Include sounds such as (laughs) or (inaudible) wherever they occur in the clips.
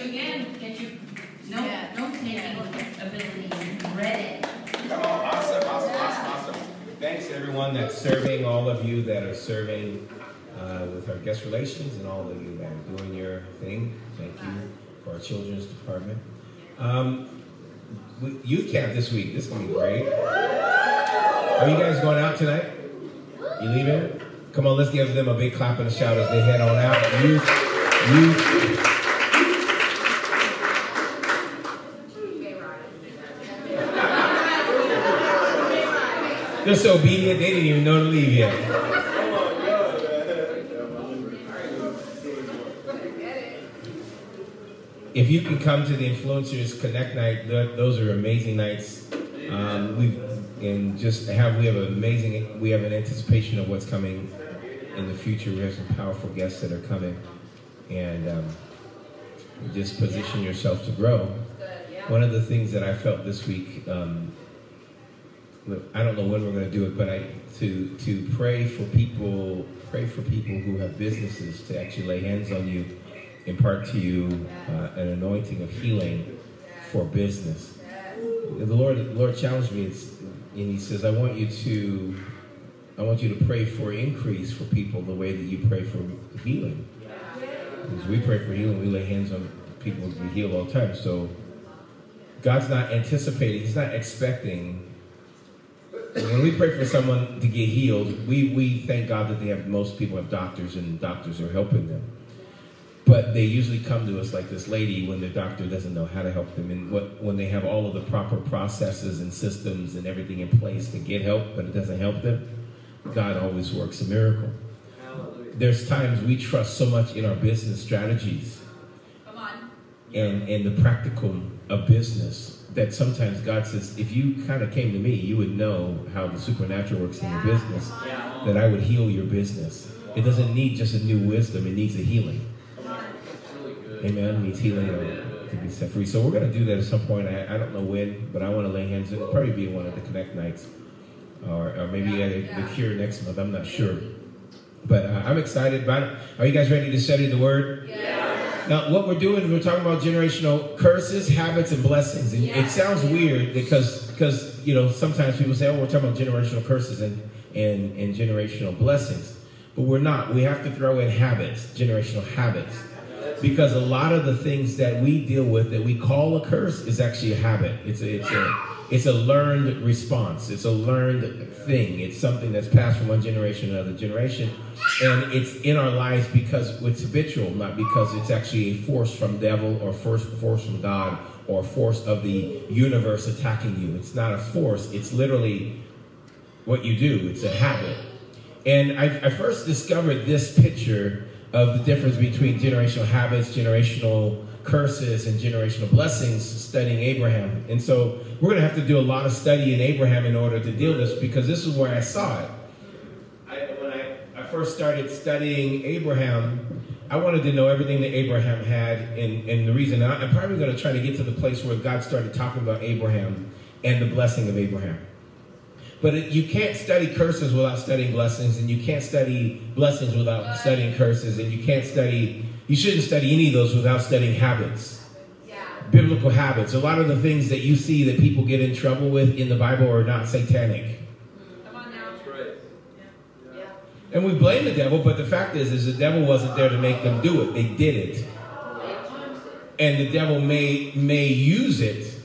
Again, get your note, Yeah. note-taking ability ready. Come on, awesome, awesome, awesome, awesome. Thanks to everyone that's serving, all of you that are serving uh, with our guest relations, and all of you that are doing your thing. Thank you for our children's department. Um, youth camp this week. This is gonna be great. Are you guys going out tonight? You leaving? Come on, let's give them a big clap and a shout as they head on out. Youth, youth. They're so obedient, they didn't even know to leave yet. If you can come to the Influencers Connect night, those are amazing nights. Um, we and just have we have an amazing we have an anticipation of what's coming in the future. We have some powerful guests that are coming, and um, just position yourself to grow. One of the things that I felt this week, um, I don't know when we're going to do it, but I to to pray for people, pray for people who have businesses to actually lay hands on you, impart to you uh, an anointing of healing for business. The Lord, the Lord challenged me, and He says, "I want you to, I want you to pray for increase for people the way that you pray for healing. Because we pray for healing, we lay hands on people to be healed all the time. So God's not anticipating, He's not expecting. When we pray for someone to get healed, we, we thank God that they have most people have doctors and doctors are helping them. But they usually come to us like this lady when the doctor doesn't know how to help them, and what, when they have all of the proper processes and systems and everything in place to get help, but it doesn't help them. God always works a miracle. There's times we trust so much in our business strategies Come on. and, and the practical of business that sometimes God says, if you kind of came to me, you would know how the supernatural works in your business, that I would heal your business. It doesn't need just a new wisdom, it needs a healing. Amen. It needs healing to be set free. So we're going to do that at some point. I, I don't know when, but I want to lay hands. It'll probably be one of the Connect nights, or, or maybe at a, the Cure next month. I'm not sure. But uh, I'm excited about it. Are you guys ready to study the Word? Now, what we're doing, we're talking about generational curses, habits, and blessings. And it sounds weird because, because you know, sometimes people say, "Oh, we're talking about generational curses and, and and generational blessings," but we're not. We have to throw in habits, generational habits, because a lot of the things that we deal with that we call a curse is actually a habit. It's a, it's a it's a learned response. It's a learned thing. It's something that's passed from one generation to another generation. And it's in our lives because it's habitual, not because it's actually a force from devil or force, force from God or force of the universe attacking you. It's not a force. It's literally what you do. It's a habit. And I, I first discovered this picture of the difference between generational habits, generational curses, and generational blessings studying Abraham. And so we're going to have to do a lot of study in Abraham in order to deal with this because this is where I saw it. I, when I, I first started studying Abraham, I wanted to know everything that Abraham had. And, and the reason I, I'm probably going to try to get to the place where God started talking about Abraham and the blessing of Abraham. But it, you can't study curses without studying blessings, and you can't study blessings without studying curses, and you can't study, you shouldn't study any of those without studying habits, biblical habits. A lot of the things that you see that people get in trouble with in the Bible are not satanic. Come on now. And we blame the devil, but the fact is, is the devil wasn't there to make them do it. They did it. And the devil may may use it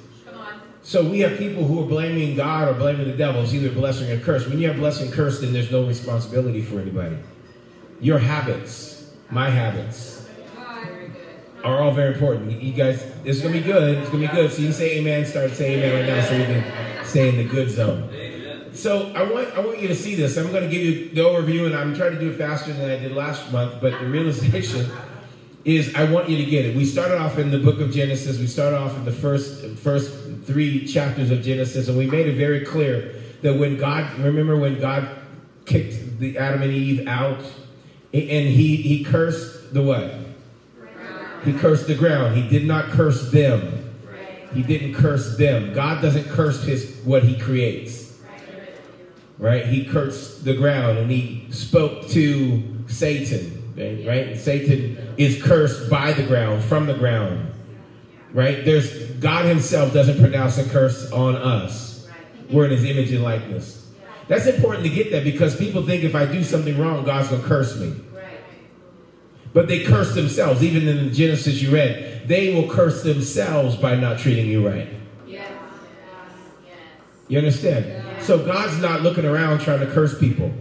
So we have people who are blaming God or blaming the devil. It's either blessing or curse. When you have blessing and curse, then there's no responsibility for anybody. Your habits, my habits, are all very important. You guys, it's gonna be good. It's gonna be good. So you can say amen. Start saying amen right now, so we can stay in the good zone. So I want I want you to see this. I'm to give you the overview, and I'm trying to do it faster than I did last month. But the realization (laughs) is, I want you to get it. We started off in the book of Genesis. We started off in the first first three chapters of Genesis, and we made it very clear that when God, remember when God kicked the Adam and Eve out, and he he cursed the what? He cursed the ground. He did not curse them. He didn't curse them. God doesn't curse his what he creates right? He cursed the ground and he spoke to Satan, right? And Satan is cursed by the ground, from the ground. Right? There's God Himself doesn't pronounce a curse on us. We're in His image and likeness. That's important to get that because people think if I do something wrong, God's gonna curse me. But they curse themselves. Even in the Genesis you read, they will curse themselves by not treating you right. Yes. yes. You understand? So God's not looking around trying to curse people,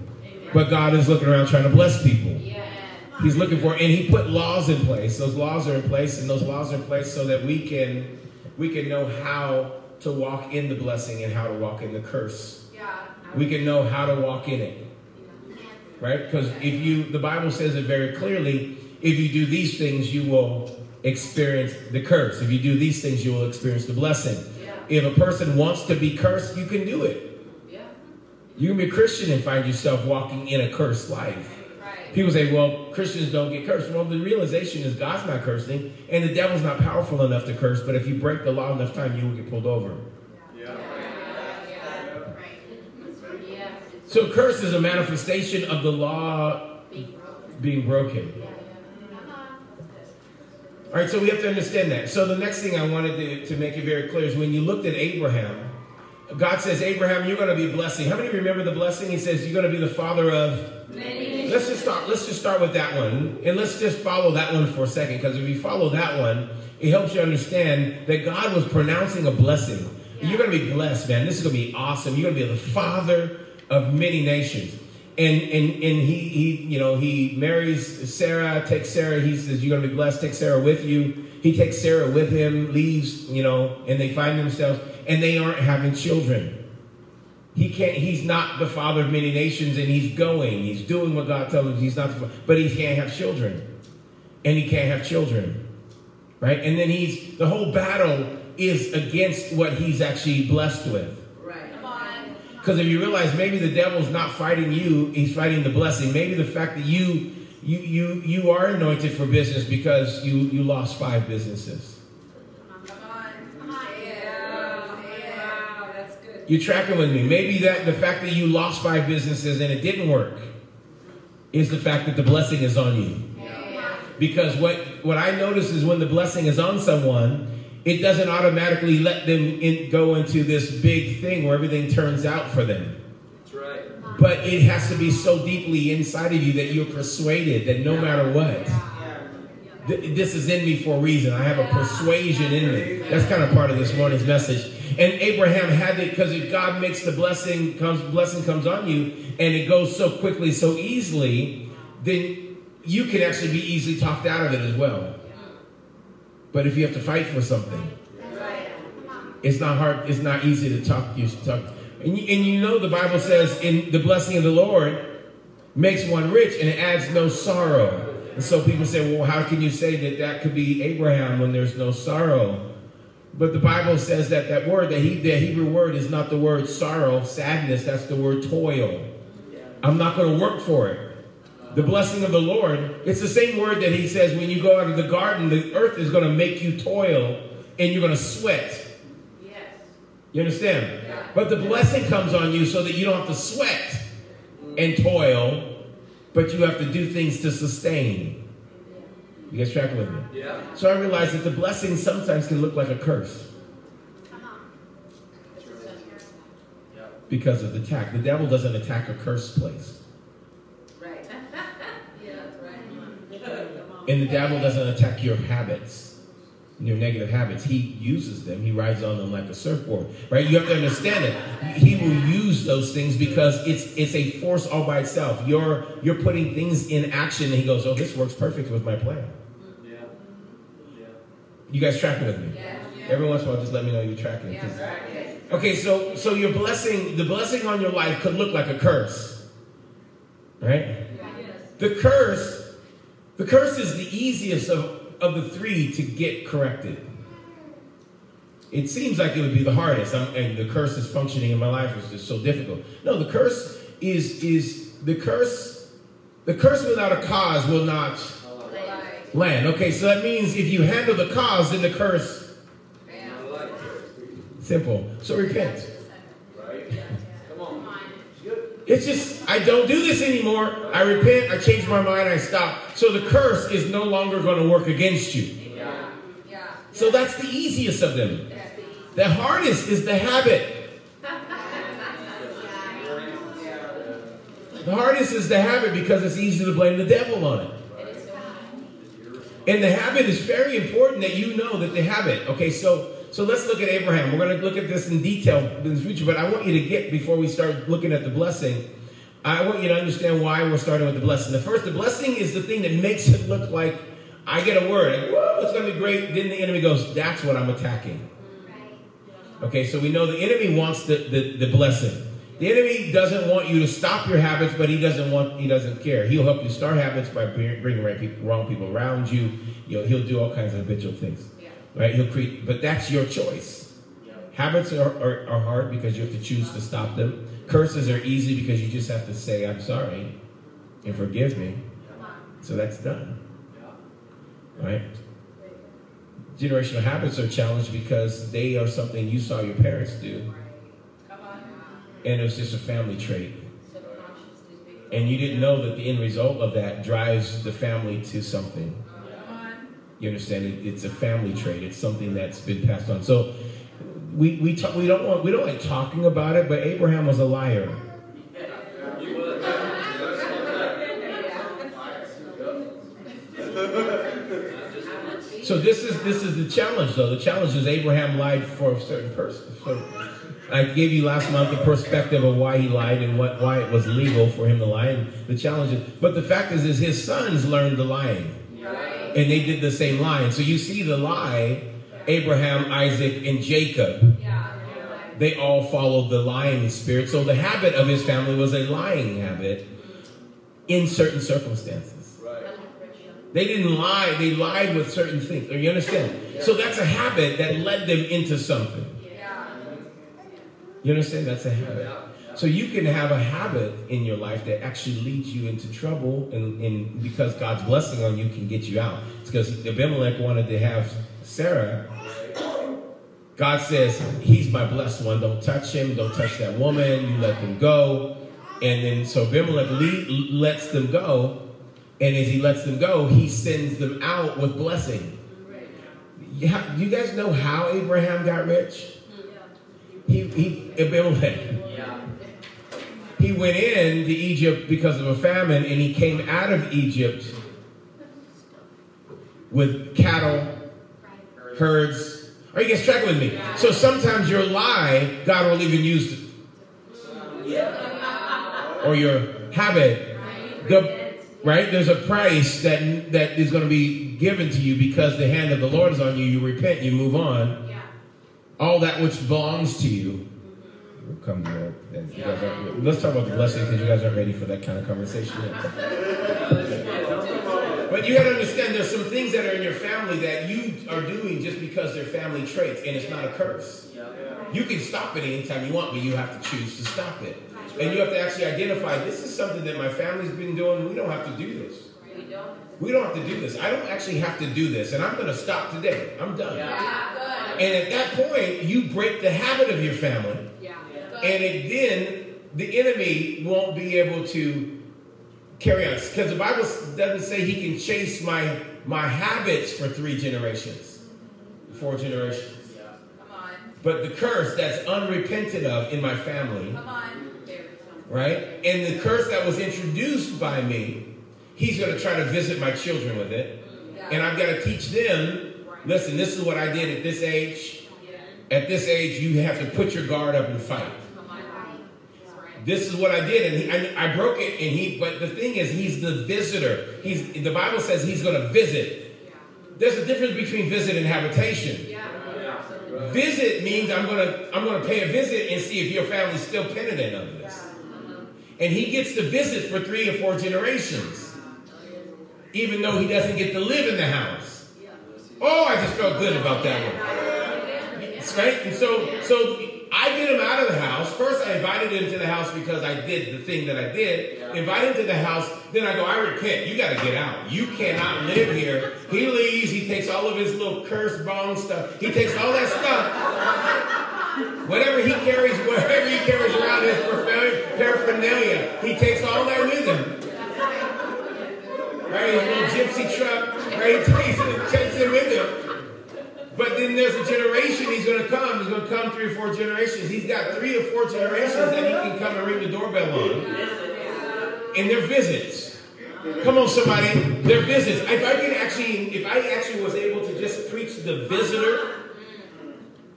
but God is looking around trying to bless people. Yes. He's looking for, and He put laws in place. Those laws are in place, and those laws are in place so that we can we can know how to walk in the blessing and how to walk in the curse. Yeah. We can know how to walk in it, right? Because if you, the Bible says it very clearly. If you do these things, you will experience the curse. If you do these things, you will experience the blessing. If a person wants to be cursed, you can do it. You can be a Christian and find yourself walking in a cursed life. People say, well, Christians don't get cursed. Well, the realization is God's not cursing, and the devil's not powerful enough to curse, but if you break the law enough time, you will get pulled over. So, curse is a manifestation of the law being broken. All right, so we have to understand that. So, the next thing I wanted to, to make it very clear is when you looked at Abraham, God says, Abraham, you're going to be blessing. How many of you remember the blessing? He says, You're going to be the father of. Many. Let's just start. Let's just start with that one, and let's just follow that one for a second. Because if you follow that one, it helps you understand that God was pronouncing a blessing. You're going to be blessed, man. This is going to be awesome. You're going to be the father of many nations. And and and he he you know he marries Sarah, takes Sarah. He says you're to be blessed. Take Sarah with you. He takes Sarah with him, leaves, you know, and they find themselves and they aren't having children. He can't. He's not the father of many nations, and he's going. He's doing what God tells him. He's not, the, but he can't have children, and he can't have children, right? And then he's the whole battle is against what he's actually blessed with. Because if you realize maybe the devil's not fighting you, he's fighting the blessing. Maybe the fact that you you you you are anointed for business because you you lost five businesses. You're tracking with me. Maybe that the fact that you lost five businesses and it didn't work is the fact that the blessing is on you. Because what what I notice is when the blessing is on someone, it doesn't automatically let them in, go into this big thing where everything turns out for them. That's right. But it has to be so deeply inside of you that you're persuaded that no matter what, th- this is in me for a reason. I have a persuasion in me. That's kind of part of this morning's message. And Abraham had it because if God makes the blessing comes, blessing comes on you, and it goes so quickly, so easily, then you can actually be easily talked out of it as well. But if you have to fight for something, it's not hard. It's not easy to talk. You talk, and you, and you know the Bible says, "In the blessing of the Lord makes one rich, and it adds no sorrow." And so people say, "Well, how can you say that that could be Abraham when there's no sorrow?" But the Bible says that that word, that he, the Hebrew word, is not the word sorrow, sadness. That's the word toil. I'm not going to work for it. The blessing of the Lord, it's the same word that he says when you go out of the garden, the earth is going to make you toil and you're going to sweat. Yes. You understand? Yeah. But the blessing comes on you so that you don't have to sweat and toil, but you have to do things to sustain. You guys tracking with me? Yeah. So I realized that the blessing sometimes can look like a curse uh-huh. because of the attack. The devil doesn't attack a cursed place. And the devil doesn't attack your habits, your negative habits. He uses them. He rides on them like a surfboard, right? You have to understand it. He will use those things because it's it's a force all by itself. You're you're putting things in action, and he goes, "Oh, this works perfect with my plan." Yeah. Yeah. You guys tracking with me? Every once in a while, just let me know you're tracking. 'cause- Okay, so so your blessing, the blessing on your life could look like a curse, right? The curse, the curse is the easiest of, of the three to get corrected. It seems like it would be the hardest, I'm, and the curse is functioning in my life is just so difficult. No, the curse is is the curse. The curse without a cause will not land. Okay, so that means if you handle the cause, then the curse I like it. simple. So repent. It's just, I don't do this anymore. I repent, I change my mind, I stop. So the curse is no longer going to work against you. Yeah. So that's the easiest of them. The hardest is the habit. The hardest is the habit because it's easy to blame the devil on it. And the habit is very important that you know that the habit. Okay, so so let's look at Abraham. We're going to look at this in detail in the future, but I want you to get before we start looking at the blessing. I want you to understand why we're starting with the blessing. The first, the blessing is the thing that makes it look like I get a word, like, whoa, it's going to be great. Then the enemy goes, that's what I'm attacking. Okay, so we know the enemy wants the, the, the blessing. The enemy doesn't want you to stop your habits, but he doesn't want he doesn't care. He'll help you start habits by bringing right people, wrong people around you. You know, he'll do all kinds of habitual things. Right? He'll create, but that's your choice. Habits are, are, are hard because you have to choose to stop them. Curses are easy because you just have to say, "I'm sorry," and forgive me. So that's done. Right? Generational habits are challenged because they are something you saw your parents do and it was just a family trait. And you didn't know that the end result of that drives the family to something. You understand? It, it's a family trait. It's something that's been passed on. So we we talk, we don't want we don't like talking about it, but Abraham was a liar. So this is this is the challenge, though. The challenge is Abraham lied for a certain person. So I gave you last month the perspective of why he lied and what why it was legal for him to lie and the challenge is, But the fact is, is his sons learned the lying, and they did the same lying. So you see the lie, Abraham, Isaac, and Jacob. They all followed the lying spirit. So the habit of his family was a lying habit in certain circumstances. They didn't lie, they lied with certain things. You understand? So that's a habit that led them into something. You understand? That's a habit. So you can have a habit in your life that actually leads you into trouble, and, and because God's blessing on you can get you out. It's because Abimelech wanted to have Sarah. God says, He's my blessed one. Don't touch him. Don't touch that woman. You let them go. And then so Abimelech le- lets them go. And as he lets them go, he sends them out with blessing. You guys know how Abraham got rich? Mm-hmm. he, he Abimelech. He went into Egypt because of a famine, and he came out of Egypt with cattle, herds. Are you guys tracking with me? So sometimes your lie, God will even use, it. or your habit. The, right? There's a price that that is going to be given to you because the hand of the Lord is on you. You repent, you move on all that which belongs to you come to you. You guys aren't, let's talk about the blessing because you guys aren't ready for that kind of conversation yet. (laughs) But you got to understand there's some things that are in your family that you are doing just because they're family traits, and it's not a curse. You can stop it anytime you want, but you have to choose to stop it. And you have to actually identify this is something that my family's been doing. We don't have to do this. We don't have to do this. I don't actually have to do this, and I'm going to stop today. I'm done. Yeah. And at that point, you break the habit of your family. Yeah. And it, then the enemy won't be able to carry on. Because the Bible doesn't say he can chase my, my habits for three generations, four generations. Yeah. Come on. But the curse that's unrepented of in my family. Come on. Right? And the curse that was introduced by me, he's going to try to visit my children with it. Yeah. And I've got to teach them Listen, this is what I did at this age. At this age, you have to put your guard up and fight. This is what I did, and he, I, I, broke it. And he, but the thing is, he's the visitor. He's the Bible says he's going to visit. There's a difference between visit and habitation. Visit means I'm going to I'm going to pay a visit and see if your family's still penitent under this. And he gets to visit for three or four generations, even though he doesn't get to live in the house. Oh, I just felt good about that one. Right? And so, so I get him out of the house. First, I invited him to the house because I did the thing that I did. Invite him to the house. Then I go, I repent. You got to get out. You cannot live here. He leaves. He takes all of his little curse bone stuff. He takes all that stuff. Whatever he carries, whatever he carries around his paraphernalia, he takes all that with him. Right? His little gypsy truck. Right? He takes it, takes it with him. But then there's a generation he's going to come. He's going to come three or four generations. He's got three or four generations that he can come and ring the doorbell on. And they're visits. Come on, somebody. They're visits. If I could actually, if I actually was able to just preach the visitor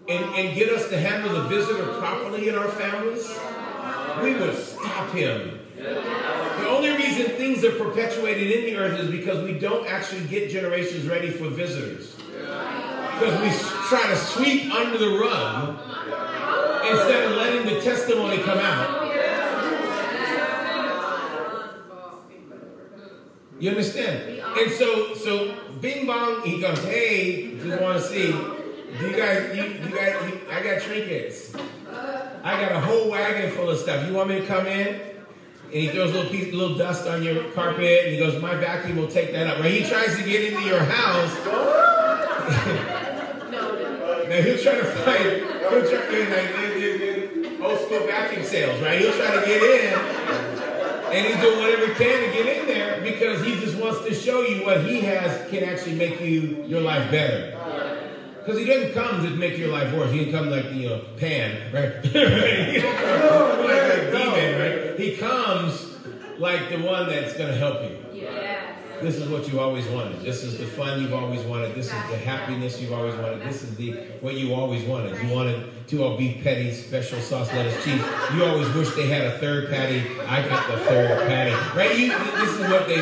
and, and get us to handle the visitor properly in our families, we would stop him. The only reason things are perpetuated in the earth is because we don't actually get generations ready for visitors. Because we try to sweep under the rug instead of letting the testimony come out. You understand? And so, so Bing Bong, he goes, "Hey, just want to see. Do you guys? You, you guys? You, I got trinkets. I got a whole wagon full of stuff. You want me to come in?" And he throws a little piece, little dust on your carpet, and he goes, "My vacuum will take that up." Right? He tries to get into your house. Now he'll try to find. He'll try in like old school vacuum sales, right? He'll try to get in. And he's doing whatever he can to get in there because he just wants to show you what he has can actually make you your life better. Because he doesn't come to make your life worse. He doesn't come like you know Pan, right? he doesn't come like a demon, right? He comes like the one that's going to help you. This is what you always wanted. This is the fun you've always wanted. This is the happiness you've always wanted. This is the what you always wanted. You wanted two all beef patties, special sauce, lettuce, cheese. You always wish they had a third patty. I got the third patty. Right? You, this is what they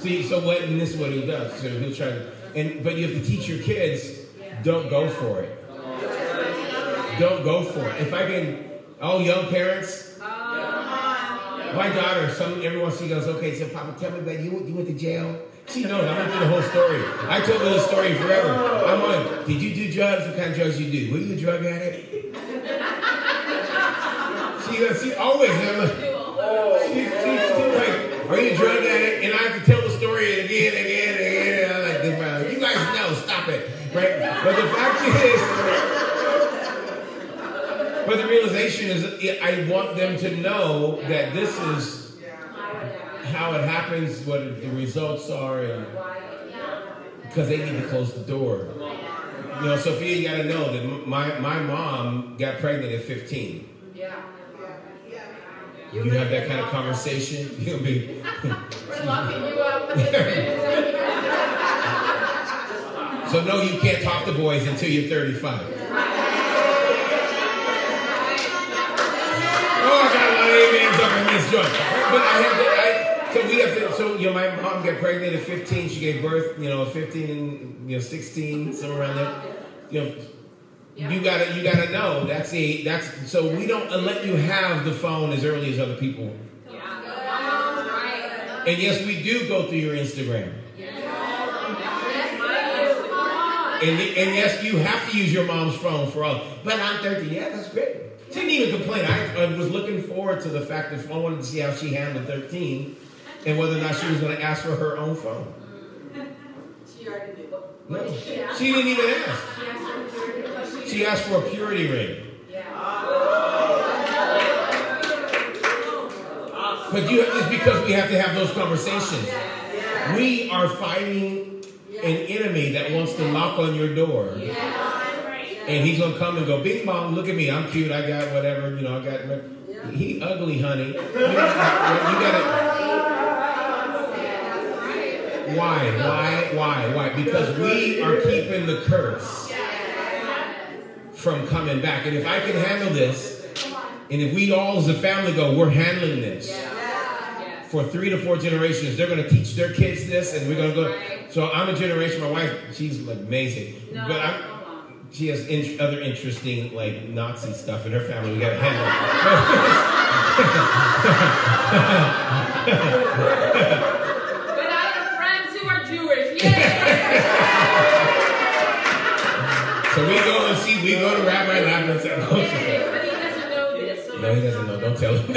see. So what? And this is what he does. So he'll try to. And but you have to teach your kids. Don't go for it. Don't go for it. If I can, oh, young parents. My daughter, some every once she goes, okay, so Papa, tell me about you. You went to jail. She knows. I went through the whole story. I told her the story forever. I'm on. Did you do drugs? What kind of drugs you do? Were you a drug addict? She, she always. She, she, she's like, are you a drug addict? And I have to tell the story again, again, again. I'm like, this, you guys know. Stop it, right? But the fact is. But the realization is, I want them to know that this is how it happens, what the results are, and because they need to close the door. You know, Sophia, you got to know that my, my mom got pregnant at 15. You have that kind of conversation, you'll be. Locking you up. (laughs) so no, you can't talk to boys until you're 35. Amens up in this joint. But I have to, I, so we have to, so, you know, my mom got pregnant at 15. She gave birth, you know, 15 and, you know, 16, somewhere around there. You know, you gotta, you gotta know that's the, that's, so we don't uh, let you have the phone as early as other people. And yes, we do go through your Instagram. And, and yes, you have to use your mom's phone for all. But I'm 30. Yeah, that's great. She didn't even complain. I, I, was looking forward to the fact that I wanted to see how she handled 13 and whether or not she was going to ask for her own phone. She already did. No, (laughs) she didn't even ask. She asked for a purity ring. But you, it's because we have to have those conversations. We are fighting an enemy that wants to knock on your door. And he's gonna come and go, Big Mom, look at me, I'm cute, I got whatever, you know, I got he ugly, honey. You, gotta Why? Why? Why? Why? Because we are keeping the curse from coming back. And if I can handle this, and if we all as a family go, we're handling this for three to four generations. They're going to teach their kids this, and we're going to go. So I'm a generation. My wife, she's amazing, but I'm. She has in, other interesting like Nazi stuff in her family. We got to handle. But I have friends who are Jewish. Yay! (laughs) so we go and see. We go to Rabbi Lapin's. Yay! But he doesn't know this. So No, he doesn't know. Don't tell him. (laughs)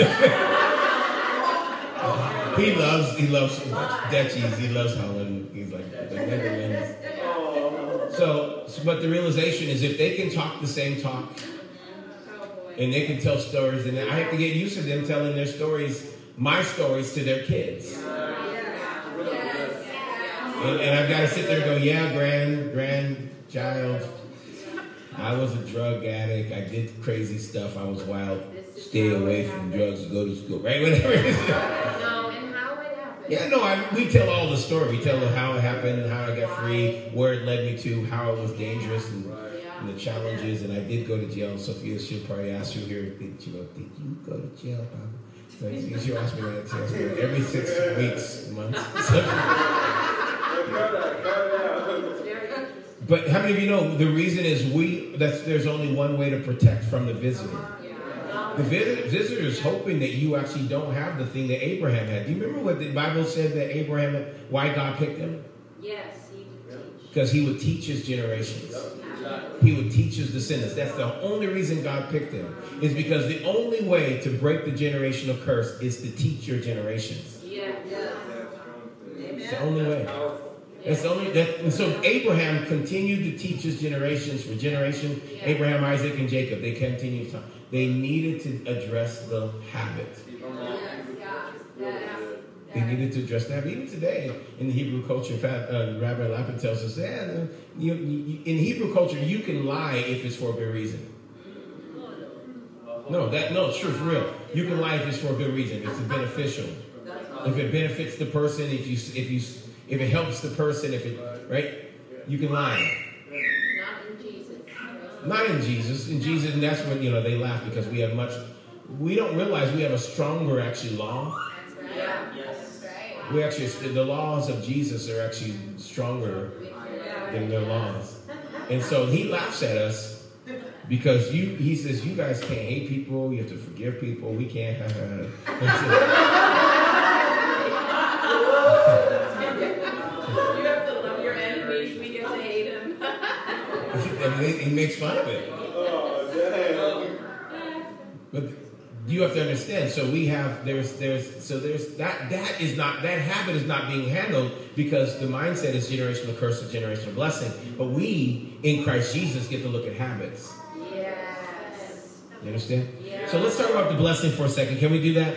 he loves. He loves Dutchies. He loves Holland. He's like the Netherlands. So, but the realization is, if they can talk the same talk, and they can tell stories, and I have to get used to them telling their stories, my stories to their kids. And, and I've got to sit there and go, yeah, grand, grandchild. I was a drug addict. I did crazy stuff. I was wild. Stay away from drugs. Go to school. Right? (laughs) Whatever. Yeah, no, I, we tell all the story. We tell how it happened, how I got free, where it led me to, how it was dangerous, and, and the challenges. And I did go to jail. Sophia, she'll probably ask you here, did you, did you go to jail, Bob? So she- she'll ask me that every six weeks, months. (laughs) But how many of you know the reason is we that's there's only one way to protect from the visitor. Yeah. The visitor is hoping that you actually don't have the thing that Abraham had. Do you remember what the Bible said that Abraham, why God picked him? Yes, he could. Because he would teach his generations. He would teach his descendants. That's the only reason God picked him. Is because the only way to break the generational curse is to teach your generations. Yes. It's the only way. Powerful. That's the only that, and so Abraham continued to teach his generations for generation. Abraham, Isaac, and Jacob. They continued to they needed to address the habit. They needed to address that. Even today, in the Hebrew culture, uh, Rabbi Lapin tells us, yeah, you, you, in Hebrew culture, you can lie if it's for a good reason. No, that no, it's true for real. You can lie if it's for a good reason. It's beneficial. If it benefits the person, if you if you if it helps the person, if it right, you can lie. Not in Jesus. In Jesus. And that's when you know they laugh because we have much. We don't realize we have a stronger actually law. Yeah. We actually the laws of Jesus are actually stronger than their laws, and so he laughs at us because you. He says you guys can't hate people. You have to forgive people. We can't. (laughs) (laughs) makes fun of it. But you have to understand. So we have there's there's so there's that that is not that habit is not being handled because the mindset is generational curse or generational blessing. But we in Christ Jesus get to look at habits. Yes. You understand? So let's talk about the blessing for a second. Can we do that?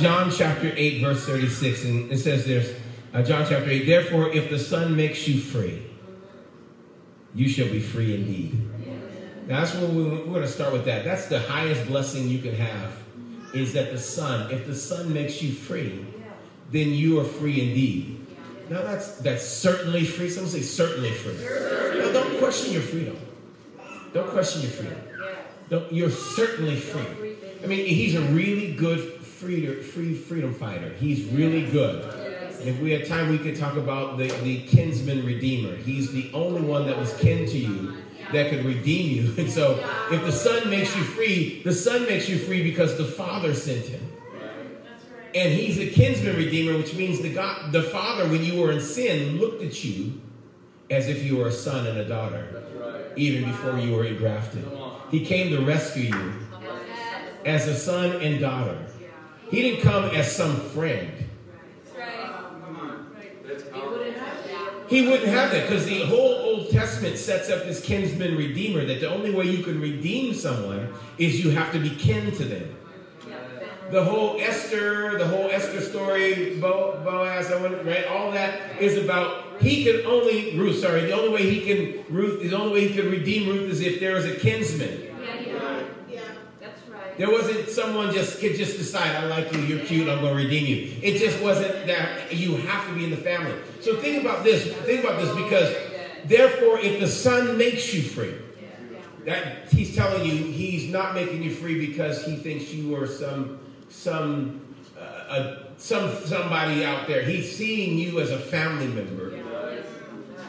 John chapter 8, verse 36. And it says there's uh, John chapter 8, therefore, if the Son makes you free, you shall be free indeed. That's what we, we're going to start with that. That's the highest blessing you can have is that the Son, if the Son makes you free, then you are free indeed. Now, that's that's certainly free. Someone say certainly free. Now, don't question your freedom. Don't question your freedom. Don't, you're certainly free. I mean, he's a really good free, free freedom fighter. He's really good. And if we had time, we could talk about the, the kinsman redeemer. He's the only one that was kin to you that could redeem you. (laughs) And so, if the Son makes you free, the Son makes you free because the Father sent him. And he's a kinsman redeemer, which means the God, the Father, when you were in sin, looked at you as if you were a son and a daughter, even before you were engrafted. He came to rescue you as a son and daughter. He didn't come as some friend. That's You powerful. wouldn't have that. He wouldn't have that because the whole Old Testament sets up this kinsman redeemer that the only way you can redeem someone is you have to be kin to them. The whole Esther, the whole Esther story, Bo, Boaz, right? All that is about he can only Ruth. Sorry, the only way he can Ruth, the only way he can redeem Ruth is if there is a kinsman. Yeah, yeah. Yeah. That's right. There wasn't someone just could just decide, I like you, you're cute, I'm to redeem you. It just wasn't that you have to be in the family. So think about this. Think about this because, therefore, if the Son makes you free, that he's telling you he's not making you free because he thinks you are some some uh, uh, some somebody out there. He's seeing you as a family member.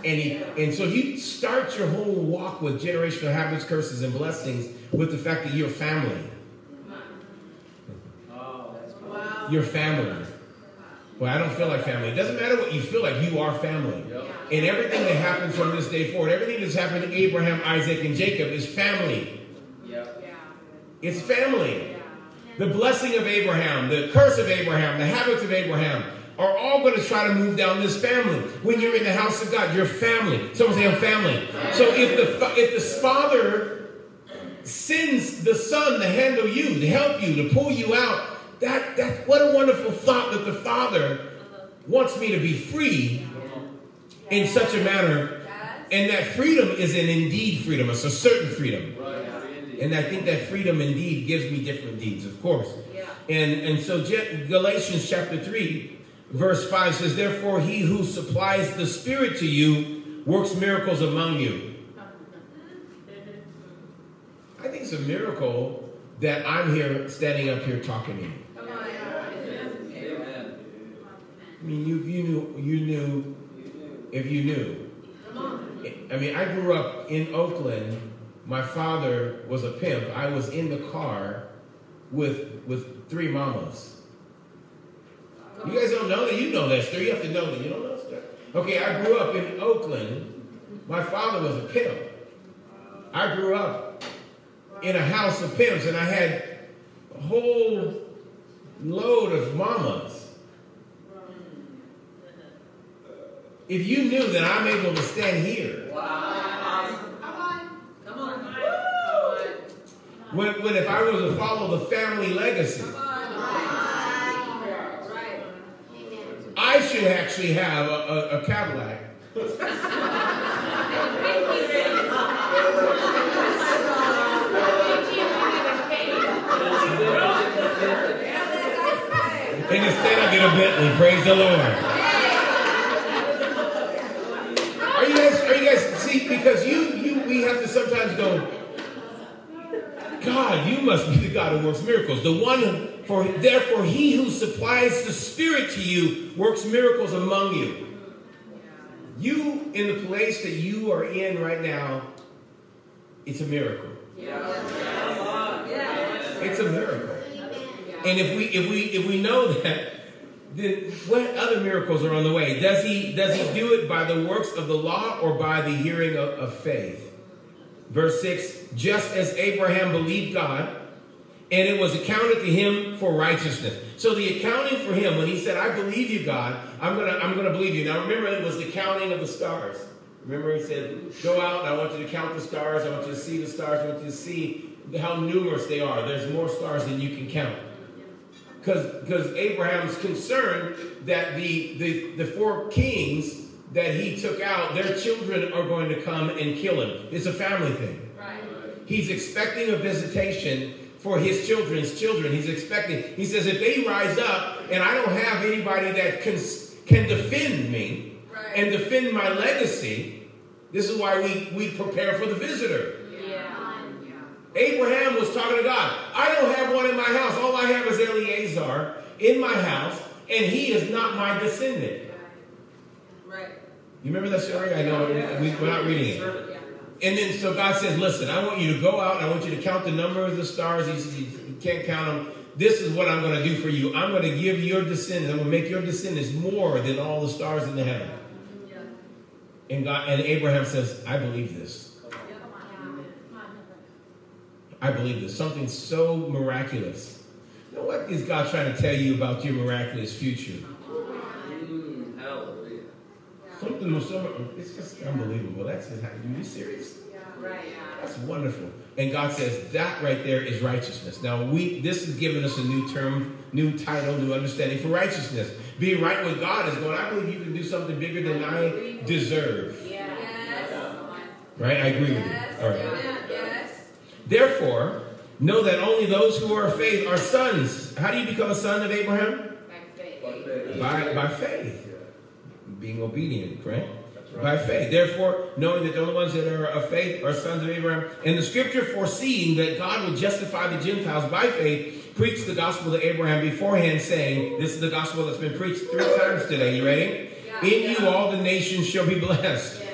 And, he, and so you start your whole walk with generational habits, curses, and blessings with the fact that you're family, Oh, that's powerful. Your family. Well, I don't feel like family. It doesn't matter what you feel like, you are family. Yep. And everything that happens from this day forward, everything that's happened to Abraham, Isaac, and Jacob is family. Yep. It's family. The blessing of Abraham, the curse of Abraham, the habits of Abraham are all going to try to move down this family. When you're in the house of God, you're family. Someone say, I'm family. So if the, if the father sends the son to handle you, to help you, to pull you out, that, that what a wonderful thought that the father wants me to be free in such a manner, and that freedom is an indeed freedom. It's a certain freedom. And I think that freedom indeed gives me different deeds, of course. And and so Galatians chapter 3, verse 5 says, Therefore he who supplies the Spirit to you works miracles among you. (laughs) I think it's a miracle that I'm here standing up here talking to you. Come on. Amen. I mean, you, you knew, you knew, if you knew. I mean, I grew up in Oakland. My father was a pimp. I was in the car with with three mamas. You guys don't know that. You know that story. You have to know that. You don't know that story. Okay, I grew up in Oakland. My father was a pimp. I grew up in a house of pimps, and I had a whole load of mamas. If you knew that I'm able to stand here, Come on. Come on. when, when if I was to follow the family legacy, Come on. Right. I should actually have a, a, a Cadillac. (laughs) And instead I get a Bentley. Praise the Lord. Are you guys, are you guys, see, because you, you, we have to sometimes go, God, you must be the God who works miracles. The one, who, for therefore he who supplies the Spirit to you works miracles among you. You, in the place that you are in right now, it's a miracle. It's a miracle. And if we if we if we know that, then what other miracles are on the way? Does he does he do it by the works of the law or by the hearing of, of faith? Verse 6, just as Abraham believed God, and it was accounted to him for righteousness. So the accounting for him, when he said, I believe you, God, I'm gonna I'm gonna believe you. Now remember it was the counting of the stars. Remember he said, Go out I want you to count the stars, I want you to see the stars, I want you to see how numerous they are. There's more stars than you can count because Abraham's concerned that the, the, the four kings that he took out, their children are going to come and kill him. It's a family thing. Right. He's expecting a visitation for his children's children. He's expecting, he says, if they rise up and I don't have anybody that can, can defend me Right. and defend my legacy, this is why we, we prepare for the visitor. Abraham was talking to God. I don't have one in my house. All I have is Eliezer in my house, and he is not my descendant. Right. You remember that story? I know we, we're not reading it. And then so God says, "Listen, I want you to go out. and I want you to count the number of the stars. He says, You can't count them. This is what I'm going to do for you. I'm going to give your descendants. I'm going to make your descendants more than all the stars in the heaven." Yeah. And God and Abraham says, "I believe this. I believe this. Something so miraculous. You know what is God trying to tell you about your miraculous future? Mm, hallelujah. Something so it's just unbelievable. That's just happening. Are you serious? Right. That's wonderful. And God says that right there is righteousness. Now we this is giving us a new term, new title, new understanding for righteousness. Being right with God is going, I believe you can do something bigger than I deserve. Yes. Right? I agree with you. Yes. All right. Amen. Yes. Therefore, know that only those who are of faith are sons. How do you become a son of Abraham? By faith. By faith. By, by faith. Being obedient, right? By faith. Therefore, knowing that the only ones that are of faith are sons of Abraham. And the scripture foreseeing that God would justify the Gentiles by faith, preached the gospel to Abraham beforehand, saying, This is the gospel that's been preached three times today. You ready? In you all the nations shall be blessed. Yes.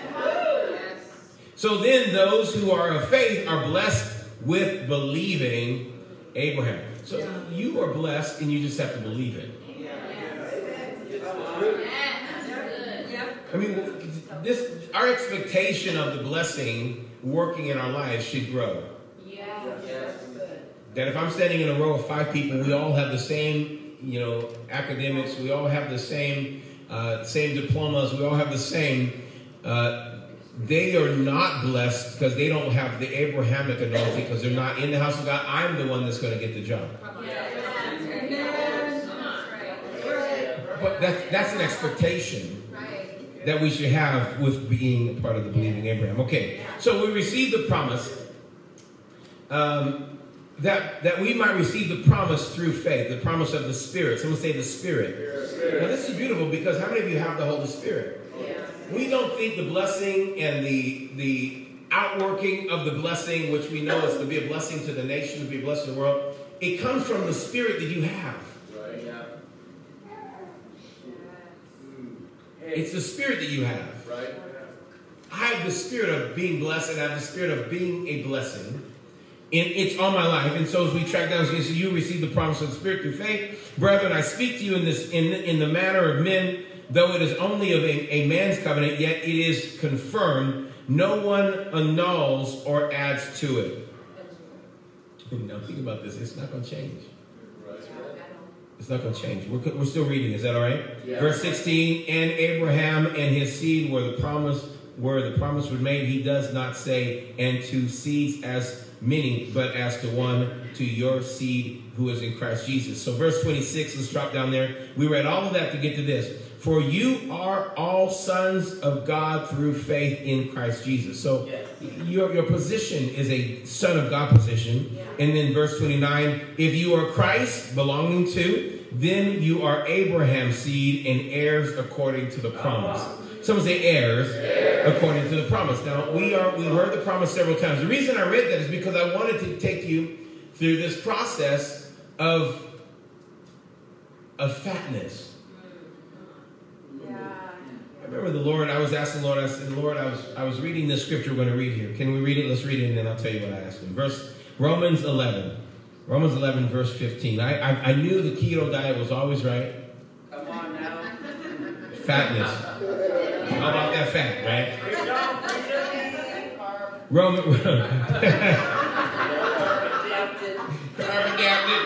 So then those who are of faith are blessed with believing Abraham. So you are blessed and you just have to believe it. I mean, this our expectation of the blessing working in our lives should grow. That if I'm standing in a row of five people, we all have the same, you know, academics. We all have the same, uh, same diplomas. We all have the same. Uh, they are not blessed because they don't have the Abrahamic anointing because they're not in the house of God. I'm the one that's going to get the job. But that, that's an expectation that we should have with being part of the believing Abraham. Okay, so we received the promise um, that that we might receive the promise through faith, the promise of the Spirit. Someone say the Spirit. Spirit. Now this is beautiful because how many of you have the Holy Spirit? We don't think the blessing and the the outworking of the blessing, which we know is to be a blessing to the nation, to be a blessing to the world, it comes from the Spirit that you have. Right. Yeah. It's the Spirit that you have. Right. I have the spirit of being blessed and I have the spirit of being a blessing. And it's on my life. And so as we track down, you receive the promise of the Spirit through faith. Brethren, I speak to you in this in, in the manner of men, though it is only of a, a man's covenant, yet it is confirmed. No one annuls or adds to it. (laughs) Now think about this. It's not going to change. It's not going to change. We're, we're still reading. Is that all right? Yeah. Verse 16, and Abraham and his seed were the promise where the promise was made, he does not say, and to seeds as many, but as to one, to your seed who is in Christ Jesus. So verse 26, let's drop down there. We read all of that to get to this. For you are all sons of God through faith in Christ Jesus. So Yes. your, your position is a son of God position. And then verse 29, if you are Christ belonging to, then you are Abraham's seed and heirs according to the promise. Oh, Someone say heirs, according to the promise. Now we are we heard the promise several times. The reason I read that is because I wanted to take you through this process of of fatness. I remember the Lord, I was asking the Lord, I said, Lord, I was I was reading this scripture we're going to read here. Can we read it? Let's read it and then I'll tell you what I asked him. Verse Romans 11. Romans 11, verse 15. I, I, I knew the keto diet was always right. Come on now. Fatness. How about that fat, right? Preach on. Roman. Adapted. Carb adapted.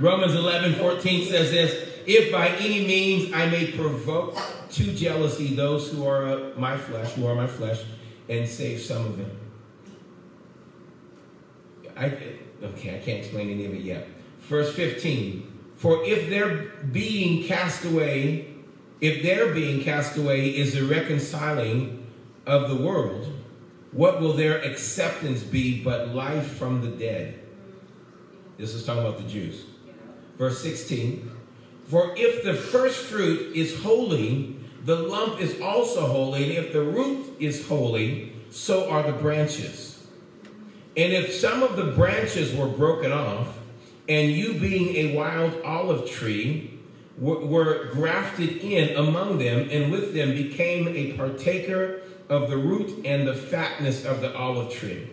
Romans 11, 14 says this If by any means I may provoke to jealousy those who are my flesh, who are my flesh, and save some of them. I, okay, I can't explain any of it yet. Verse 15 For if their being cast away, if their being cast away is the reconciling of the world, what will their acceptance be but life from the dead? This is talking about the Jews. Verse 16 For if the first fruit is holy, the lump is also holy, and if the root is holy, so are the branches. And if some of the branches were broken off, and you being a wild olive tree were, grafted in among them, and with them became a partaker of the root and the fatness of the olive tree.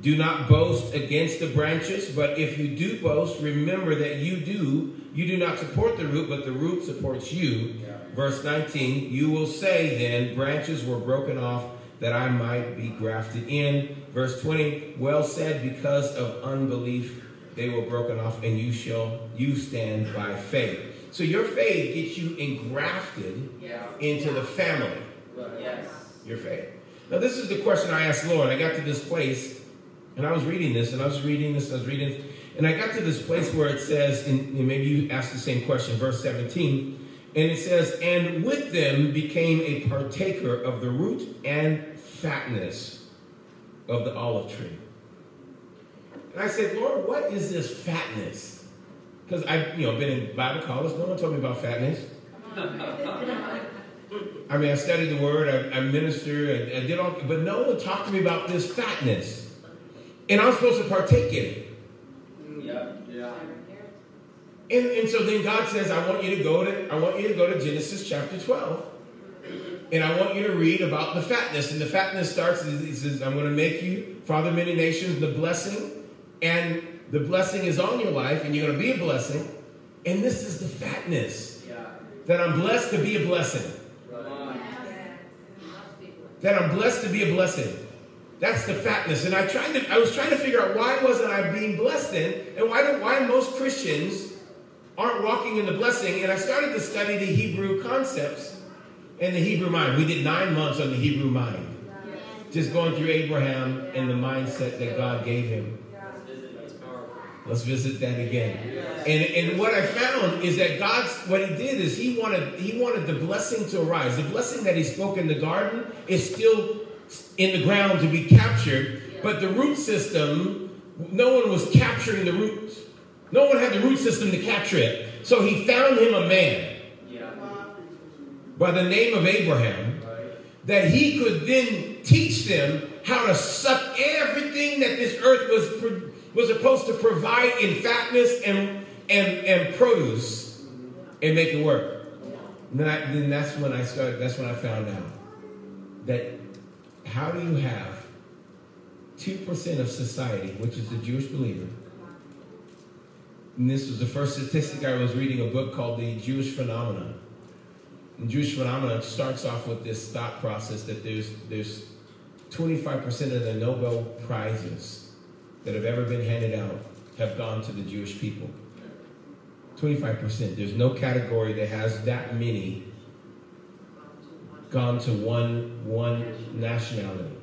Do not boast against the branches, but if you do boast, remember that you do, you do not support the root, but the root supports you. Yeah. Verse 19, you will say then, branches were broken off that I might be grafted in. Verse 20, well said, because of unbelief they were broken off, and you shall, you stand by faith. So your faith gets you engrafted Yeah. into the family Yes. your faith. Now, this is the question I asked Lord. I got to this place, and I was reading this, and I was reading this, I was reading this, and I got to this place where it says, and maybe you asked the same question, verse 17, and it says, And with them became a partaker of the root and fatness of the olive tree. And I said, Lord, what is this fatness? Because I've you know been in Bible college, no one told me about fatness. (laughs) I mean, I studied the word, I, I ministered, I, I did all, but no one talked to me about this fatness. And I'm supposed to partake in it. Yeah. Yeah. And, and so then God says, I want you to go to I want you to go to Genesis chapter 12. And I want you to read about the fatness. And the fatness starts, he says, I'm going to make you father of many nations, the blessing. And the blessing is on your life, and you're going to be a blessing. And this is the fatness. Yeah. That I'm blessed to be a blessing. On. that I'm blessed to be a blessing. That's the fatness. And I tried to I was trying to figure out why wasn't I being blessed then? And why do why most Christians aren't walking in the blessing? And I started to study the Hebrew concepts and the Hebrew mind. We did nine months on the Hebrew mind. Just going through Abraham and the mindset that God gave him. Let's visit that again. And, and what I found is that God's what He did is He wanted He wanted the blessing to arise. The blessing that He spoke in the garden is still in the ground to be captured, but the root system, no one was capturing the roots. No one had the root system to capture it. So He found him a man by the name of Abraham that he could then teach them how to suck everything that this earth was was supposed to provide in fatness and and and produce and make it work. And I, then that's when I started. That's when I found out that how do you have two percent of society, which is the Jewish believer. And this was the first statistic I was reading a book called The Jewish Phenomenon. And Jewish phenomenon starts off with this thought process that there's there's 25% of the Nobel prizes that have ever been handed out have gone to the Jewish people. 25%. There's no category that has that many gone to one one nationality.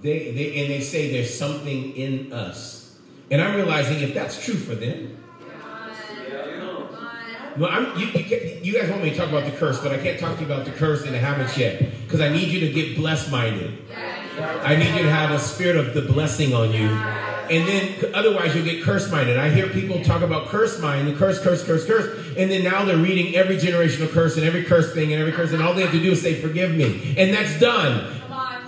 They, they and they say there's something in us. And I'm realizing if that's true for them, well, I'm, you, you, you guys want me to talk about the curse, but I can't talk to you about the curse and the habits yet because I need you to get blessed minded. I need you to have a spirit of the blessing on you. And then otherwise you'll get curse minded. I hear people talk about curse mind, the curse, curse, curse, curse. And then now they're reading every generational curse and every curse thing and every curse, and all they have to do is say, forgive me. And that's done. Come on.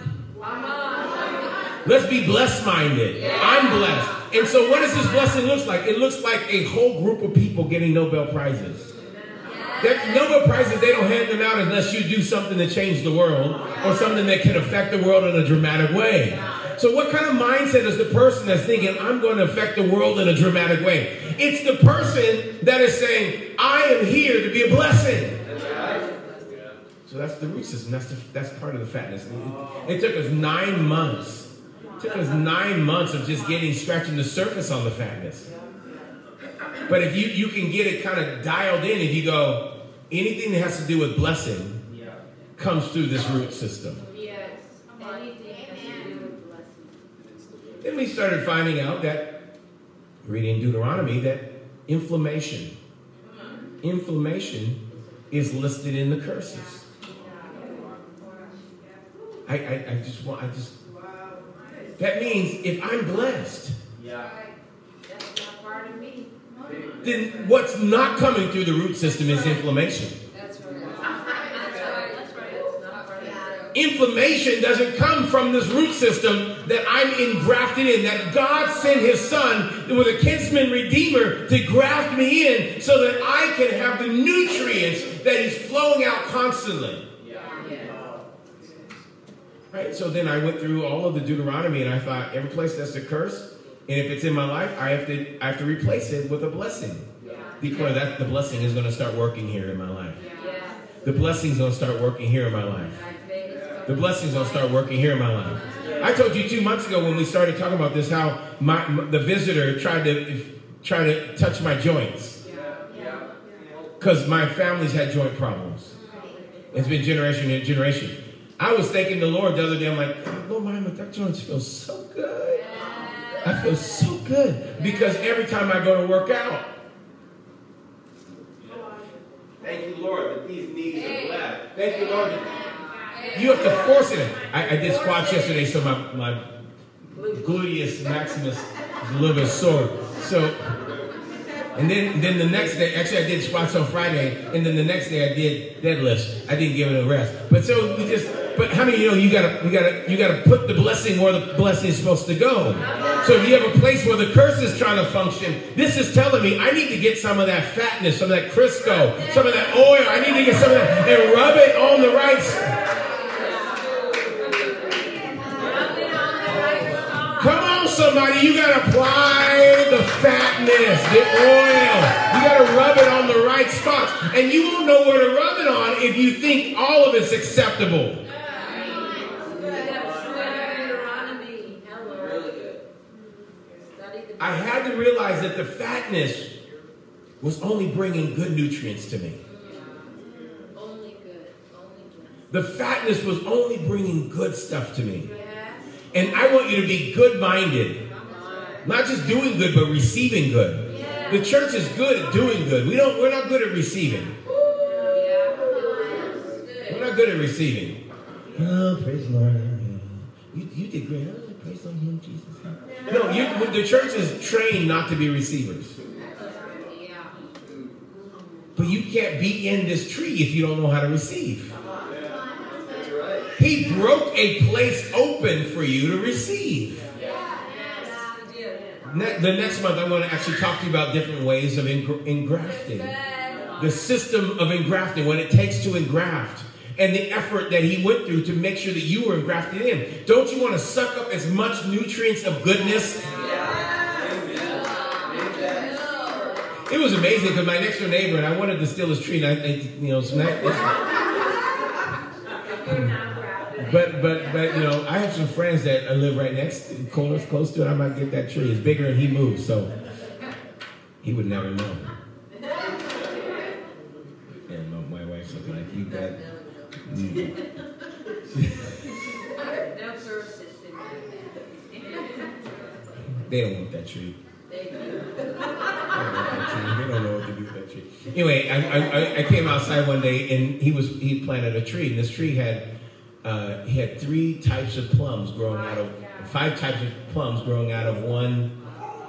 Let's be blessed minded. I'm blessed. And so, what does this blessing look like? It looks like a whole group of people getting Nobel Prizes. That Nobel Prizes, they don't hand them out unless you do something to change the world or something that can affect the world in a dramatic way. So, what kind of mindset is the person that's thinking, I'm going to affect the world in a dramatic way? It's the person that is saying, I am here to be a blessing. So that's the root system. That's the, that's part of the fatness. It, it took us nine months. It took us nine months of just getting scratching the surface on the fatness. But if you you can get it kind of dialed in, if you go anything that has to do with blessing comes through this root system. Yes. Anything has to do with blessing. Then we started finding out that reading Deuteronomy that inflammation, inflammation is listed in the curses. I, I, I just want I just that means if I'm blessed, Yeah. That's not part of me. then what's not coming through the root system is inflammation. That's right. That's right. That's right. It's not Inflammation doesn't come from this root system that I'm engrafted in, that God sent his son with a kinsman redeemer to graft me in so that I can have the nutrients that he's flowing out constantly. Right? So then I went through all of the Deuteronomy and I thought every place that's a curse, and if it's in my life, I have to I have to replace it with a blessing. Declare that the blessing is going to start working here in my life. Yeah. The blessing's going to start working here in my life. My faith is The blessings will start working here in my life. I told you two months ago when we started talking about this how my, the visitor tried to try to touch my joints because my family's had joint problems. It's been generation to generation. I was thanking the Lord the other day. I'm like, Lord, my that joints feel so good. I feel so good because every time I go to work out. Thank you, Lord, that these knees are blessed. Thank you, Lord. You have to force it. I, I did squats yesterday, so my, my gluteus maximus is a little bit sore. So, and then then the next day, actually, I did squats on Friday, and then the next day I did deadlifts. I didn't give it a rest. But so we just. But how many of you know you gotta you gotta you gotta put the blessing where the blessing is supposed to go? So if you have a place where the curse is trying to function, this is telling me I need to get some of that fatness, some of that Crisco, some of that oil. I need to get some of that and rub it on the right. Somebody, you gotta apply the fatness, the oil. You gotta rub it on the right spots. And you won't know where to rub it on if you think all of it's acceptable. Deuteronomy. Hello. Really good. Study the I had to realize that the fatness was only bringing good nutrients to me. Only good. Only. The fatness was only bringing good stuff to me. And I want you to be good minded. Not just doing good, but receiving good. The church is good at doing good. We don't. We're not good at receiving. We're not good at receiving. Oh, praise the Lord. You, you did great. Oh, praise on Him, Jesus. No, you, the church is trained not to be receivers. But you can't be in this tree if you don't know how to receive. He broke a place open for you to receive. The next month, I want to actually talk to you about different ways of engra- engrafting. The system of engrafting, what it takes to engraft, and the effort that he went through to make sure that you were engrafted in. Don't you want to suck up as much nutrients of goodness? It was amazing because my next door neighbor and I wanted to steal his tree, and I, I you know, this. (laughs) But but but you know, I have some friends that live right next, to, close close to it. I might get that tree. It's bigger, and he moves, so he would never know. And my, my wife's looking like you got. (laughs) They don't want that tree. They don't know what to do with that tree. Anyway, I, I, I came outside one day and he was he planted a tree, and this tree had uh, he had three types of plums growing out of five types of plums growing out of one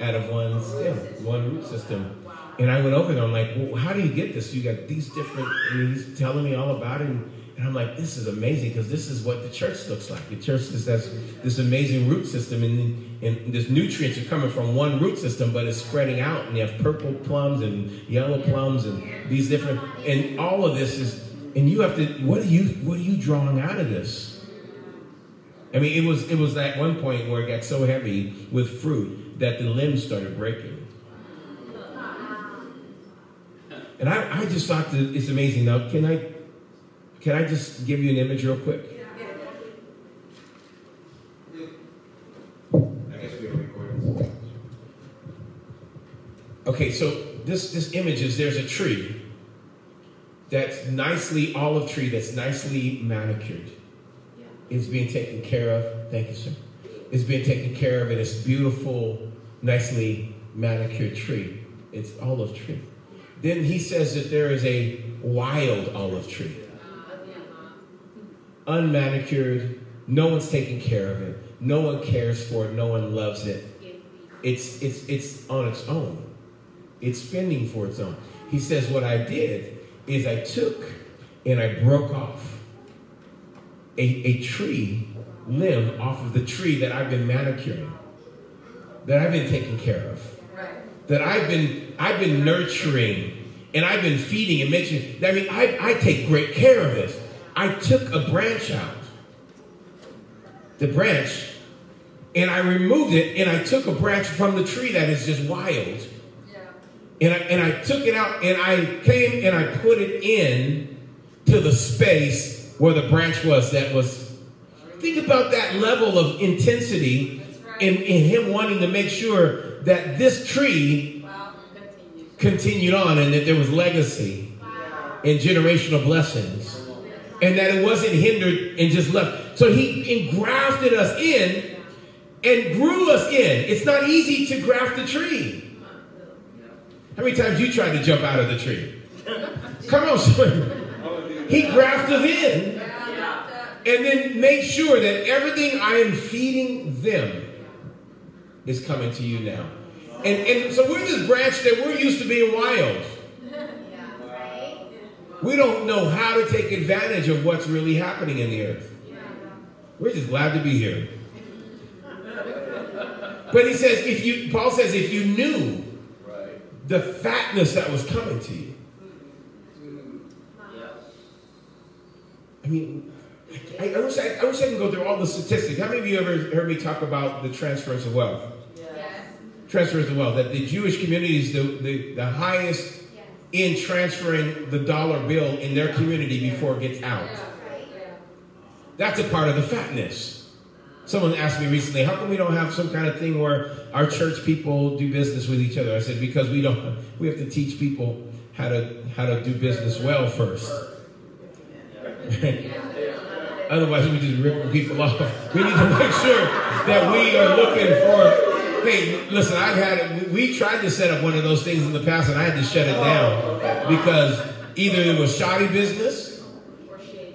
out of one stem, one root system. And I went over there. I'm like, well, how do you get this? You got these different. And he's telling me all about it. And, and I'm like, this is amazing because this is what the church looks like. The church is this, this amazing root system, and, and this nutrients are coming from one root system, but it's spreading out. And you have purple plums and yellow plums and these different, and all of this is. And you have to. What are you? What are you drawing out of this? I mean, it was it was at one point where it got so heavy with fruit that the limbs started breaking. And I, I just thought that it's amazing. Now, can I can I just give you an image real quick? I guess we are recording. Okay, so this this image is there's a tree that's nicely olive tree that's nicely manicured. It's being taken care of. Thank you, sir. It's being taken care of, and it's beautiful, nicely manicured tree. It's olive tree. Then he says that there is a wild olive tree, uh, unmanicured. No one's taking care of it. No one cares for it. No one loves it. It's it's it's on its own. It's fending for its own. He says, what I did is I took and I broke off a, a tree limb off of the tree that I've been manicuring, that I've been taking care of, that I've been I've been nurturing and I've been feeding and making. I mean, I, I take great care of this. I took a branch out, the branch, and I removed it, and I took a branch from the tree that is just wild. And I, and I took it out and I came and I put it in to the space where the branch was that was think about that level of intensity in, in him wanting to make sure that this tree continued on and that there was legacy and generational blessings and that it wasn't hindered and just left. So he engrafted us in and grew us in. It's not easy to graft a tree how many times you tried to jump out of the tree come on son. he grafted us in and then make sure that everything I am feeding them is coming to you now. And, and so we're this branch that we're used to being wild. We don't know how to take advantage of what's really happening in the earth. We're just glad to be here. But he says, if you, Paul says, if you knew the fatness that was coming to you. I mean, I, I, wish I, I wish I could go through all the statistics. How many of you ever heard me talk about the transfers of wealth? Yes. Transfers of wealth. That the Jewish community is the, the, the highest in transferring the dollar bill in their community before it gets out. That's a part of the fatness. Someone asked me recently, how come we don't have some kind of thing where our church people do business with each other? I said, because we don't we have to teach people how to how to do business well first. (laughs) Otherwise, we just rip people off. We need to make sure that we are looking for Hey, listen, I've had it. We tried to set up one of those things in the past, and I had to shut it down because either it was shoddy business,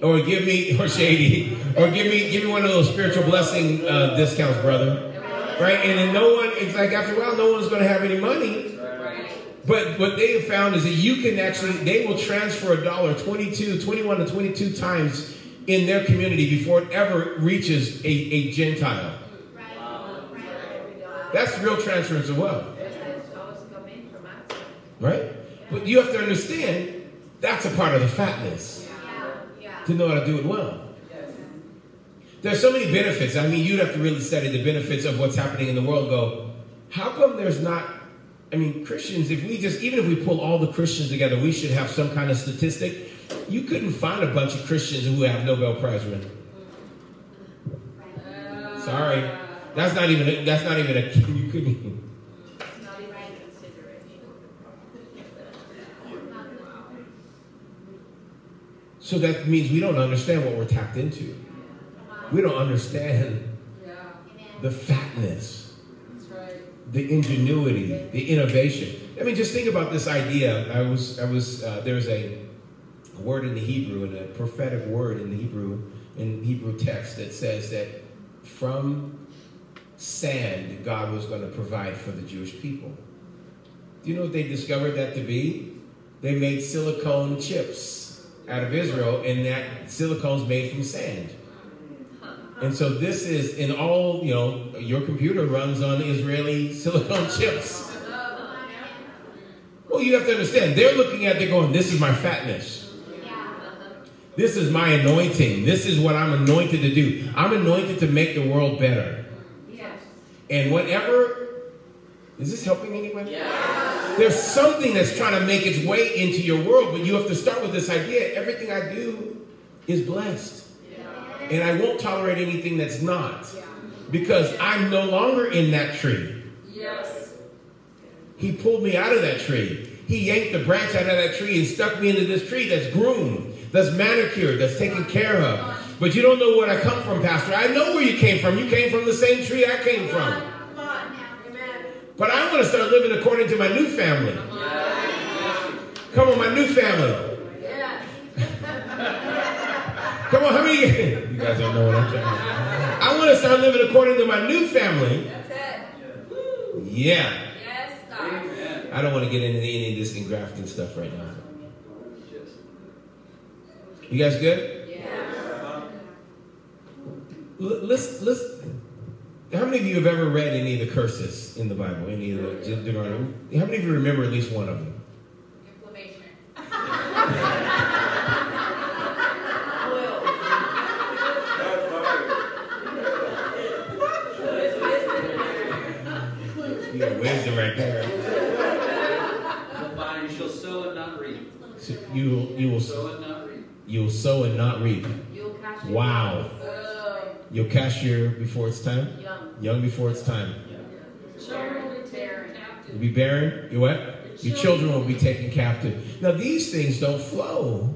or give me (laughs) or shady, or give me give me one of those spiritual blessing uh, discounts, brother. Right? And then no one. It's like after a while, no one's going to have any money. But what they have found is that you can actually, they will transfer a dollar 22, 21 to 22 times in their community before it ever reaches a, a Gentile. That's real transference of wealth. Right? But you have to understand that's a part of the fatness to know how to do it well. There's so many benefits. I mean, you'd have to really study the benefits of what's happening in the world. Go, how come there's not? I mean, Christians, if we just, even if we pull all the Christians together, we should have some kind of statistic. You couldn't find a bunch of Christians who have Nobel Prize winners. Sorry. That's not even, that's not even a, (laughs) you couldn't So that means we don't understand what we're tapped into. We don't understand the fatness, the ingenuity, the innovation. I mean, just think about this idea. I was, I was. Uh, there's a word in the Hebrew, and a prophetic word in the Hebrew, in Hebrew text that says that from sand God was going to provide for the Jewish people. Do you know what they discovered that to be? They made silicone chips out of Israel, and that silicone's made from sand. And so this is in all, you know, your computer runs on Israeli (laughs) silicone chips. Well, you have to understand, they're looking at, they're going, this is my fatness. This is my anointing. This is what I'm anointed to do. I'm anointed to make the world better. And whatever, is this helping anyone? There's something that's trying to make its way into your world, but you have to start with this idea everything I do is blessed. And I won't tolerate anything that's not. Because I'm no longer in that tree. Yes. He pulled me out of that tree. He yanked the branch out of that tree and stuck me into this tree that's groomed, that's manicured, that's taken care of. But you don't know where I come from, Pastor. I know where you came from. You came from the same tree I came from. Come on. Amen. But I want to start living according to my new family. Come on, my new family. Come on, how many? (laughs) You guys don't know what I'm saying. I want to start living according to my new family. That's it. Yeah. Yes, God. I don't want to get into any of this engrafting stuff right now. You guys good? Yeah. L- Let's let's. How many of you have ever read any of the curses in the Bible? Any of the De- Deuteronomy? How many of you remember at least one of them? Inflammation. You got wisdom right there. You'll find you shall sow and not reap. So you you will Sow and not reap. you will sow and not reap. You'll catch it. Wow. You'll cash your before it's time. young. Young before it's time. Children will be barren. You'll be barren. You what? Your children will be taken captive. Now these things don't flow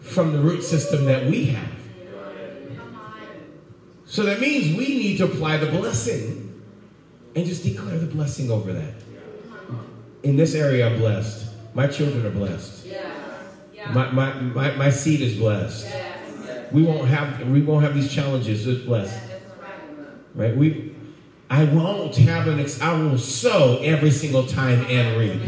from the root system that we have. So that means we need to apply the blessing and just declare the blessing over that. In this area, I'm blessed. My children are blessed. My, my, my, my seed is blessed. We won't have we won't have these challenges. It's blessed. Right. We I won't have an ex- I will sow every single time and reap.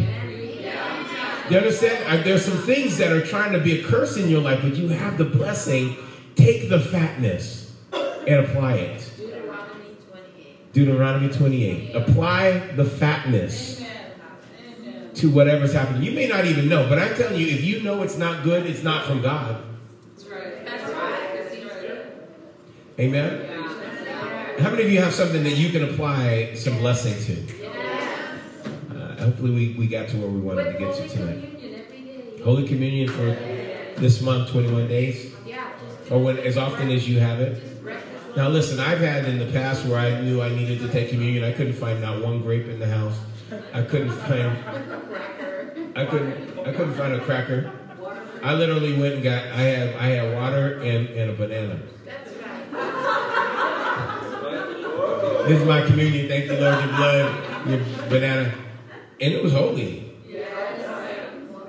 You understand? I, there's some things that are trying to be a curse in your life, but you have the blessing. Take the fatness and apply it. Deuteronomy 28. Deuteronomy 28. Apply the fatness to whatever's happening. You may not even know, but I'm telling you, if you know it's not good, it's not from God. That's right. That's right. Because he's good. Amen? Yeah. How many of you have something that you can apply some blessing to? Yeah. Uh, hopefully, we, we got to where we wanted to get Holy to tonight. Communion. Holy Communion for this month, 21 days, or when, as often as you have it. Now, listen, I've had in the past where I knew I needed to take communion. I couldn't find not one grape in the house. I couldn't find. I couldn't. I couldn't find a cracker. I literally went and got. I had. I had water and, and a banana. That's right. This is my communion. Thank you, Lord, your blood, your banana. And it was holy.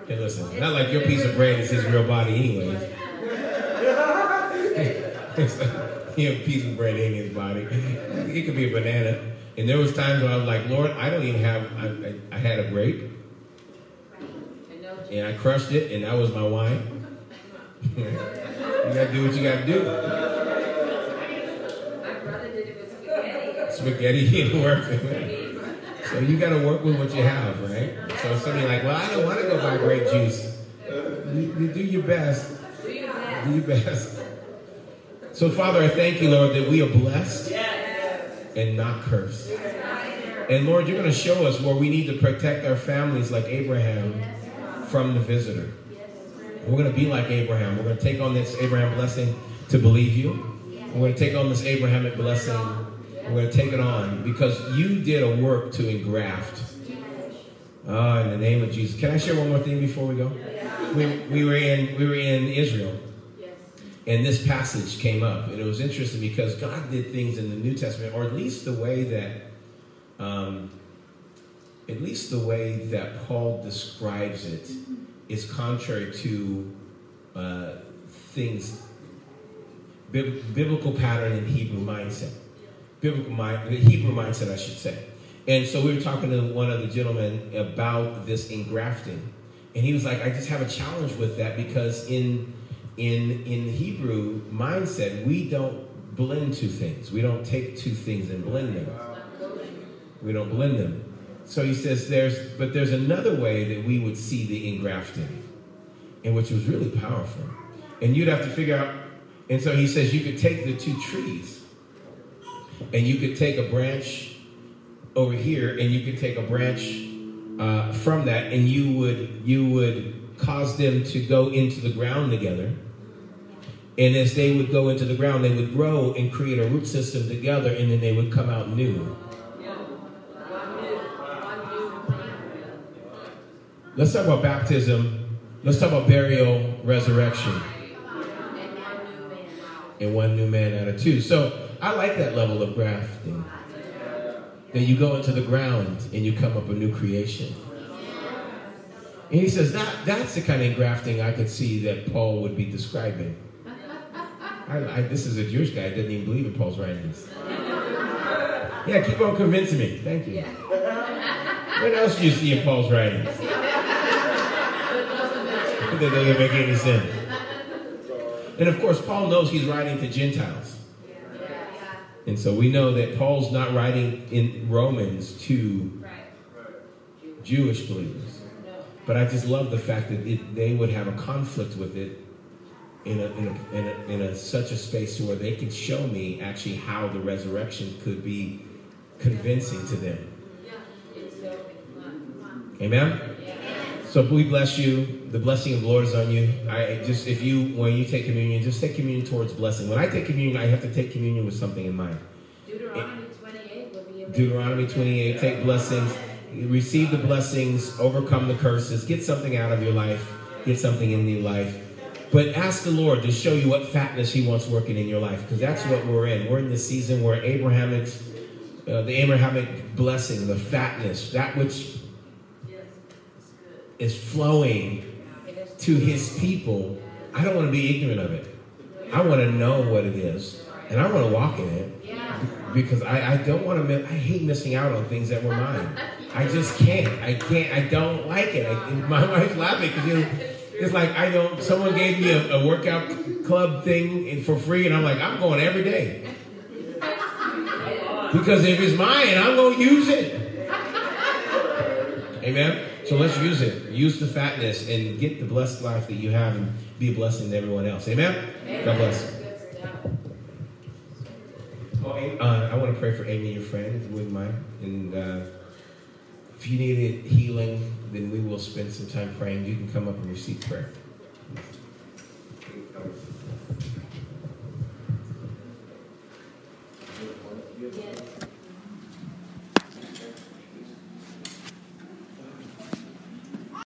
Hey, listen, not like your piece of bread is his real body, anyways. (laughs) you know, piece of bread in his body. It could be a banana. And there was times when I was like, Lord, I don't even have. I, I, I had a grape, and I crushed it, and that was my wine. (laughs) you gotta do what you gotta do. My brother did it with spaghetti. (laughs) Didn't work. so you gotta work with what you have, right? So somebody like, well, I don't want to go buy grape juice. You, you. Do your best. Do your best. So, Father, I thank you, Lord, that we are blessed and not cursed. And Lord, you're going to show us where we need to protect our families like Abraham from the visitor. We're going to be like Abraham. We're going to take on this Abraham blessing to believe you. We're going to take on this Abrahamic blessing. We're going to take it on because you did a work to engraft. Ah, in the name of Jesus. Can I share one more thing before we go? We, we were in we were in Israel and this passage came up, and it was interesting because God did things in the New Testament, or at least the way that, um, at least the way that Paul describes it, is contrary to uh, things, bib- biblical pattern in Hebrew mindset, biblical mind, Hebrew mindset, I should say. And so we were talking to one of the gentlemen about this engrafting, and he was like, "I just have a challenge with that because in." in in Hebrew mindset, we don't blend two things. We don't take two things and blend them. We don't blend them. So he says there's but there's another way that we would see the engrafting, and which was really powerful. And you'd have to figure out, and so he says you could take the two trees, and you could take a branch over here, and you could take a branch uh, from that, and you would you would cause them to go into the ground together and as they would go into the ground, they would grow and create a root system together, and then they would come out new. Let's talk about baptism. Let's talk about burial, resurrection, and one new man out of two. So I like that level of grafting. That you go into the ground and you come up a new creation. And he says that that's the kind of grafting I could see that Paul would be describing. I, I, this is a Jewish guy I didn't even believe in Paul's writings. Yeah, keep on convincing me. Thank you. What else do you see in Paul's writings? (laughs) that doesn't make any sense. And of course, Paul knows he's writing to Gentiles. And so we know that Paul's not writing in Romans to Jewish believers. But I just love the fact that it, they would have a conflict with it in a, in, a, in, a, in a, such a space where they could show me actually how the resurrection could be convincing to them. Amen. So we bless you. The blessing of the Lord is on you. I just if you when you take communion, just take communion towards blessing. When I take communion, I have to take communion with something in mind. Deuteronomy 28 will be Deuteronomy 28. Take blessings. Receive the blessings. Overcome the curses. Get something out of your life. Get something in your life. But ask the Lord to show you what fatness He wants working in your life, because that's what we're in. We're in the season where Abrahamic, uh, the Abrahamic blessing, the fatness, that which is flowing to His people. I don't want to be ignorant of it. I want to know what it is, and I want to walk in it because I, I don't want to. Miss, I hate missing out on things that were mine. I just can't. I can't. I don't like it. I, my (laughs) wife's laughing because you. It's like I don't. Someone gave me a, a workout club thing for free, and I'm like, I'm going every day because if it's mine, I'm going to use it. Amen. So let's use it. Use the fatness and get the blessed life that you have, and be a blessing to everyone else. Amen. God bless. Uh, I want to pray for Amy, your friend, if you wouldn't mind. And uh, if you needed healing, then we will spend some time praying. You can come up and receive prayer.